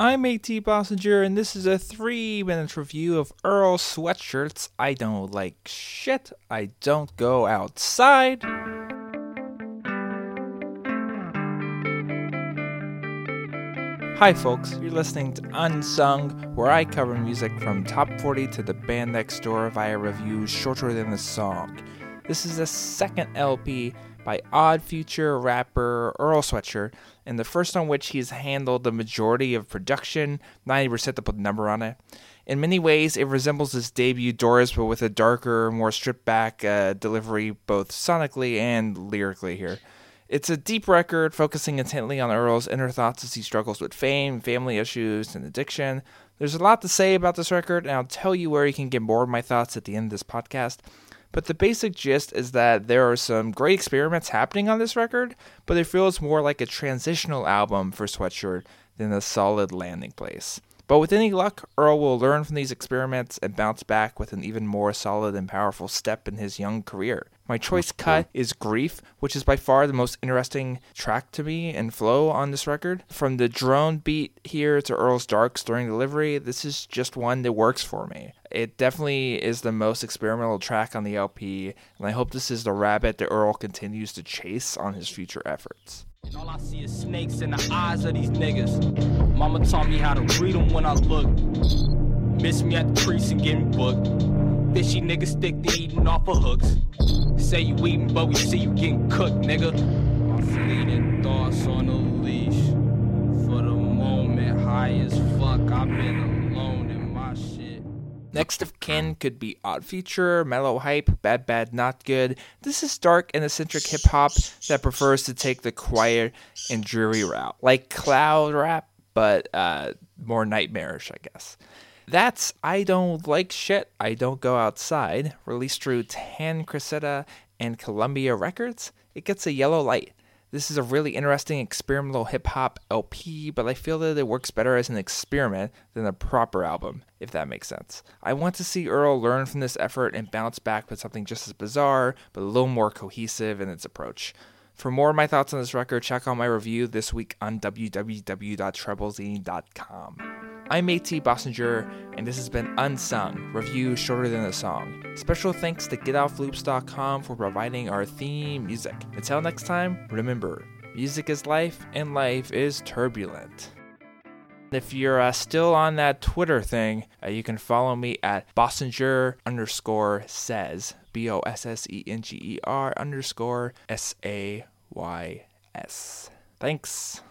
I'm AT Bossenger, and this is a three minute review of Earl Sweatshirts. I don't like shit. I don't go outside. Hi, folks. You're listening to Unsung, where I cover music from top 40 to the band next door via reviews shorter than the song. This is the second LP by Odd Future rapper Earl Sweatshirt, and the first on which he's handled the majority of production, 90% to put a number on it. In many ways, it resembles his debut Doris, but with a darker, more stripped back uh, delivery, both sonically and lyrically here. It's a deep record focusing intently on Earl's inner thoughts as he struggles with fame, family issues, and addiction. There's a lot to say about this record, and I'll tell you where you can get more of my thoughts at the end of this podcast. But the basic gist is that there are some great experiments happening on this record, but it feels more like a transitional album for Sweatshirt than a solid landing place. But with any luck, Earl will learn from these experiments and bounce back with an even more solid and powerful step in his young career. My choice cut is Grief, which is by far the most interesting track to me and flow on this record. From the drone beat here to Earl's dark stirring delivery, this is just one that works for me. It definitely is the most experimental track on the LP, and I hope this is the rabbit that Earl continues to chase on his future efforts. And all I see is snakes in the eyes of these niggas. Mama taught me how to read them when I look. Miss me at the precinct getting booked. Fishy niggas stick to eating off of hooks. Say you eating, but we see you getting cooked, nigga. My fleeting thoughts on the leash. For the moment, high as fuck. Next of kin could be Odd Future, Mellow Hype, Bad Bad Not Good. This is dark and eccentric hip hop that prefers to take the quiet and dreary route, like cloud rap, but uh, more nightmarish, I guess. That's I Don't Like Shit, I Don't Go Outside, released through Tan Cressida and Columbia Records. It gets a yellow light. This is a really interesting experimental hip hop LP, but I feel that it works better as an experiment than a proper album, if that makes sense. I want to see Earl learn from this effort and bounce back with something just as bizarre, but a little more cohesive in its approach. For more of my thoughts on this record, check out my review this week on www.treblezine.com. I'm AT Bossenger, and this has been Unsung, review shorter than a song. Special thanks to GetOffLoops.com for providing our theme music. Until next time, remember, music is life, and life is turbulent. If you're uh, still on that Twitter thing, uh, you can follow me at Bossenger underscore says, B O S S E N G E R underscore S A Y S. Thanks.